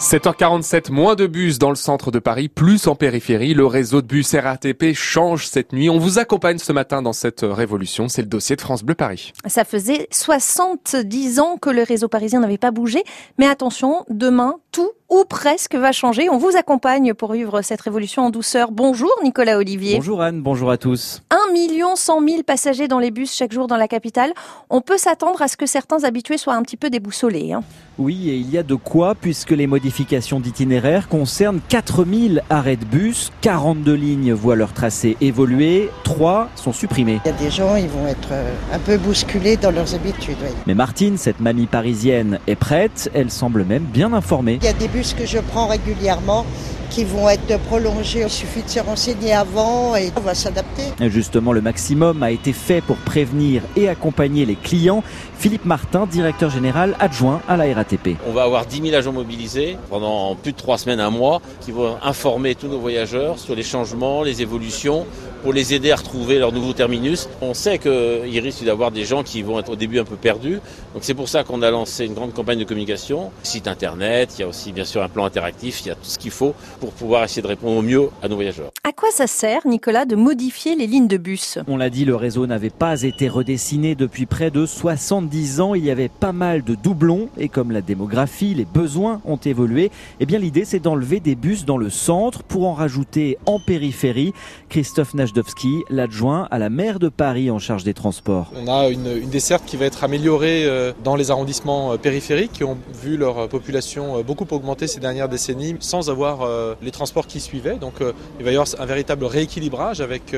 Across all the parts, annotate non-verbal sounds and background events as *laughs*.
7h47, moins de bus dans le centre de Paris, plus en périphérie. Le réseau de bus RATP change cette nuit. On vous accompagne ce matin dans cette révolution. C'est le dossier de France Bleu Paris. Ça faisait 70 ans que le réseau parisien n'avait pas bougé. Mais attention, demain, tout ou presque va changer. On vous accompagne pour vivre cette révolution en douceur. Bonjour Nicolas Olivier. Bonjour Anne, bonjour à tous. 1 million 100 000 passagers dans les bus chaque jour dans la capitale. On peut s'attendre à ce que certains habitués soient un petit peu déboussolés. Hein. Oui, et il y a de quoi puisque les modifications d'itinéraire concernent 4000 arrêts de bus, 42 lignes voient leur tracé évoluer, 3 sont supprimés. Il y a des gens, ils vont être euh, un peu bousculés dans leurs habitudes. Mais Martine, cette mamie parisienne, est prête, elle semble même bien informée. Il y a des bus que je prends régulièrement qui vont être prolongés. Il suffit de se renseigner avant et on va s'adapter. Justement, le maximum a été fait pour prévenir et accompagner les clients. Philippe Martin, directeur général adjoint à la RATP. On va avoir 10 000 agents mobilisés pendant plus de 3 semaines, un mois, qui vont informer tous nos voyageurs sur les changements, les évolutions, pour les aider à retrouver leur nouveau terminus. On sait qu'il risque d'avoir des gens qui vont être au début un peu perdus. Donc c'est pour ça qu'on a lancé une grande campagne de communication, site internet, il y a aussi bien sûr un plan interactif, il y a tout ce qu'il faut pour pouvoir essayer de répondre au mieux à nos voyageurs. À quoi ça sert, Nicolas, de modifier les lignes de bus? On l'a dit, le réseau n'avait pas été redessiné depuis près de 70 ans. Il y avait pas mal de doublons et comme la démographie, les besoins ont évolué, eh bien l'idée c'est d'enlever des bus dans le centre pour en rajouter en périphérie. Christophe Najdowski, l'adjoint à la maire de Paris en charge des transports. On a une, une desserte qui va être améliorée euh, dans les arrondissements euh, périphériques qui ont vu leur population euh, beaucoup augmenter ces dernières décennies sans avoir les transports qui suivaient. Donc il va y avoir un véritable rééquilibrage avec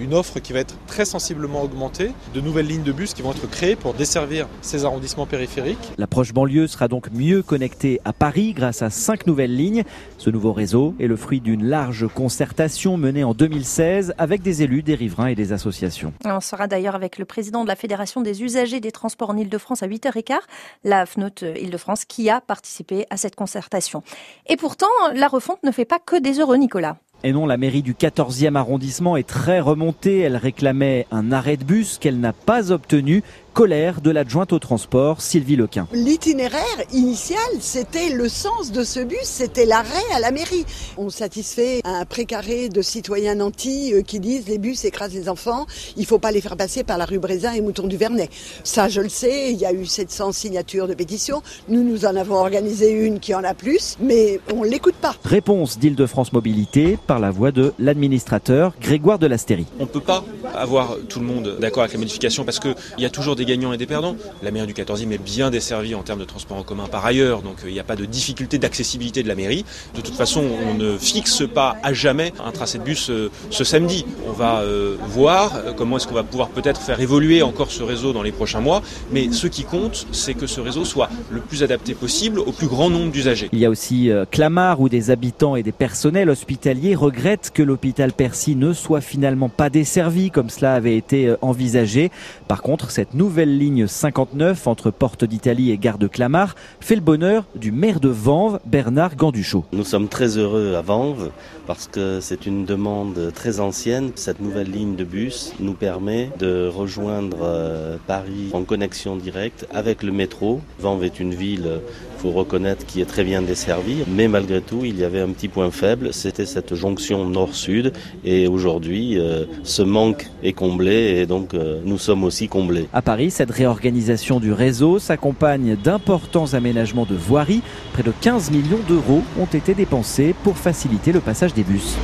une offre qui va être très sensiblement augmentée, de nouvelles lignes de bus qui vont être créées pour desservir ces arrondissements périphériques. L'approche banlieue sera donc mieux connectée à Paris grâce à cinq nouvelles lignes. Ce nouveau réseau est le fruit d'une large concertation menée en 2016 avec des élus, des riverains et des associations. On sera d'ailleurs avec le président de la Fédération des usagers des transports en Ile-de-France à 8h15, la FNOT Ile-de-France, qui a participé à cette concertation. Et pourtant, la refonte ne fait pas que des heureux, Nicolas. Et non, la mairie du 14e arrondissement est très remontée. Elle réclamait un arrêt de bus qu'elle n'a pas obtenu colère de l'adjointe au transport, Sylvie Lequin. L'itinéraire initial, c'était le sens de ce bus, c'était l'arrêt à la mairie. On satisfait un précaré de citoyens nantis euh, qui disent les bus écrasent les enfants, il faut pas les faire passer par la rue Brézin et Mouton du Vernet. Ça, je le sais, il y a eu 700 signatures de pétition. Nous, nous en avons organisé une qui en a plus, mais on l'écoute pas. Réponse d'Île-de-France Mobilité par la voix de l'administrateur Grégoire de Lastérie. On peut pas avoir tout le monde d'accord avec la modification parce qu'il y a toujours des des gagnants et des perdants. La mairie du 14e est bien desservie en termes de transport en commun par ailleurs, donc euh, il n'y a pas de difficulté d'accessibilité de la mairie. De toute façon, on ne fixe pas à jamais un tracé de bus euh, ce samedi. On va euh, voir comment est-ce qu'on va pouvoir peut-être faire évoluer encore ce réseau dans les prochains mois, mais ce qui compte, c'est que ce réseau soit le plus adapté possible au plus grand nombre d'usagers. Il y a aussi Clamart où des habitants et des personnels hospitaliers regrettent que l'hôpital Percy ne soit finalement pas desservi comme cela avait été envisagé. Par contre, cette nouvelle nouvelle ligne 59 entre Porte d'Italie et Gare de Clamart fait le bonheur du maire de Vanves, Bernard Ganduchot. Nous sommes très heureux à Vanves parce que c'est une demande très ancienne. Cette nouvelle ligne de bus nous permet de rejoindre euh, Paris en connexion directe avec le métro. Vanves est une ville faut reconnaître qui est très bien desservie, mais malgré tout, il y avait un petit point faible, c'était cette jonction nord-sud, et aujourd'hui, euh, ce manque est comblé, et donc euh, nous sommes aussi comblés. À Paris, cette réorganisation du réseau s'accompagne d'importants aménagements de voirie. Près de 15 millions d'euros ont été dépensés pour faciliter le passage des bus.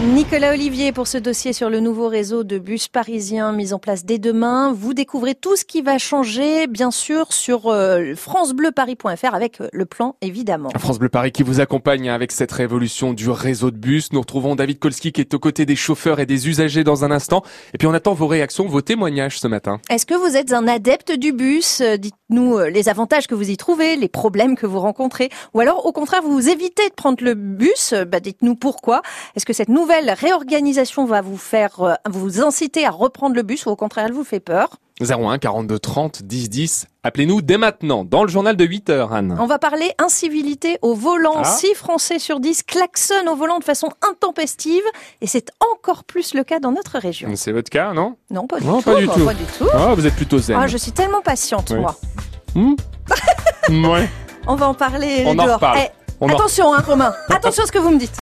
Nicolas Olivier pour ce dossier sur le nouveau réseau de bus parisiens mis en place dès demain. Vous découvrez tout ce qui va changer, bien sûr, sur euh, francebleuparis.fr avec euh, le plan, évidemment. France Bleu Paris qui vous accompagne avec cette révolution du réseau de bus. Nous retrouvons David Kolski qui est aux côtés des chauffeurs et des usagers dans un instant. Et puis on attend vos réactions, vos témoignages ce matin. Est-ce que vous êtes un adepte du bus? Euh, Dites-nous les avantages que vous y trouvez, les problèmes que vous rencontrez. Ou alors, au contraire, vous évitez de prendre le bus? Bah, dites-nous pourquoi. Est-ce que cette nouvelle nouvelle réorganisation va vous faire euh, vous inciter à reprendre le bus ou au contraire elle vous fait peur 01 42 30 10 10. Appelez-nous dès maintenant dans le journal de 8 heures, Anne. On va parler incivilité au volant. 6 ah. Français sur 10 klaxonnent au volant de façon intempestive et c'est encore plus le cas dans notre région. C'est votre cas, non? Non, pas du tout. Pas du tout. Pas du tout. Ah, vous êtes plutôt zen. Ah, je suis tellement patiente, moi. Hmm *laughs* ouais. On va en parler On en dehors. reparle. Eh, On en- attention, hein, Romain. *laughs* Attention à ce que vous me dites.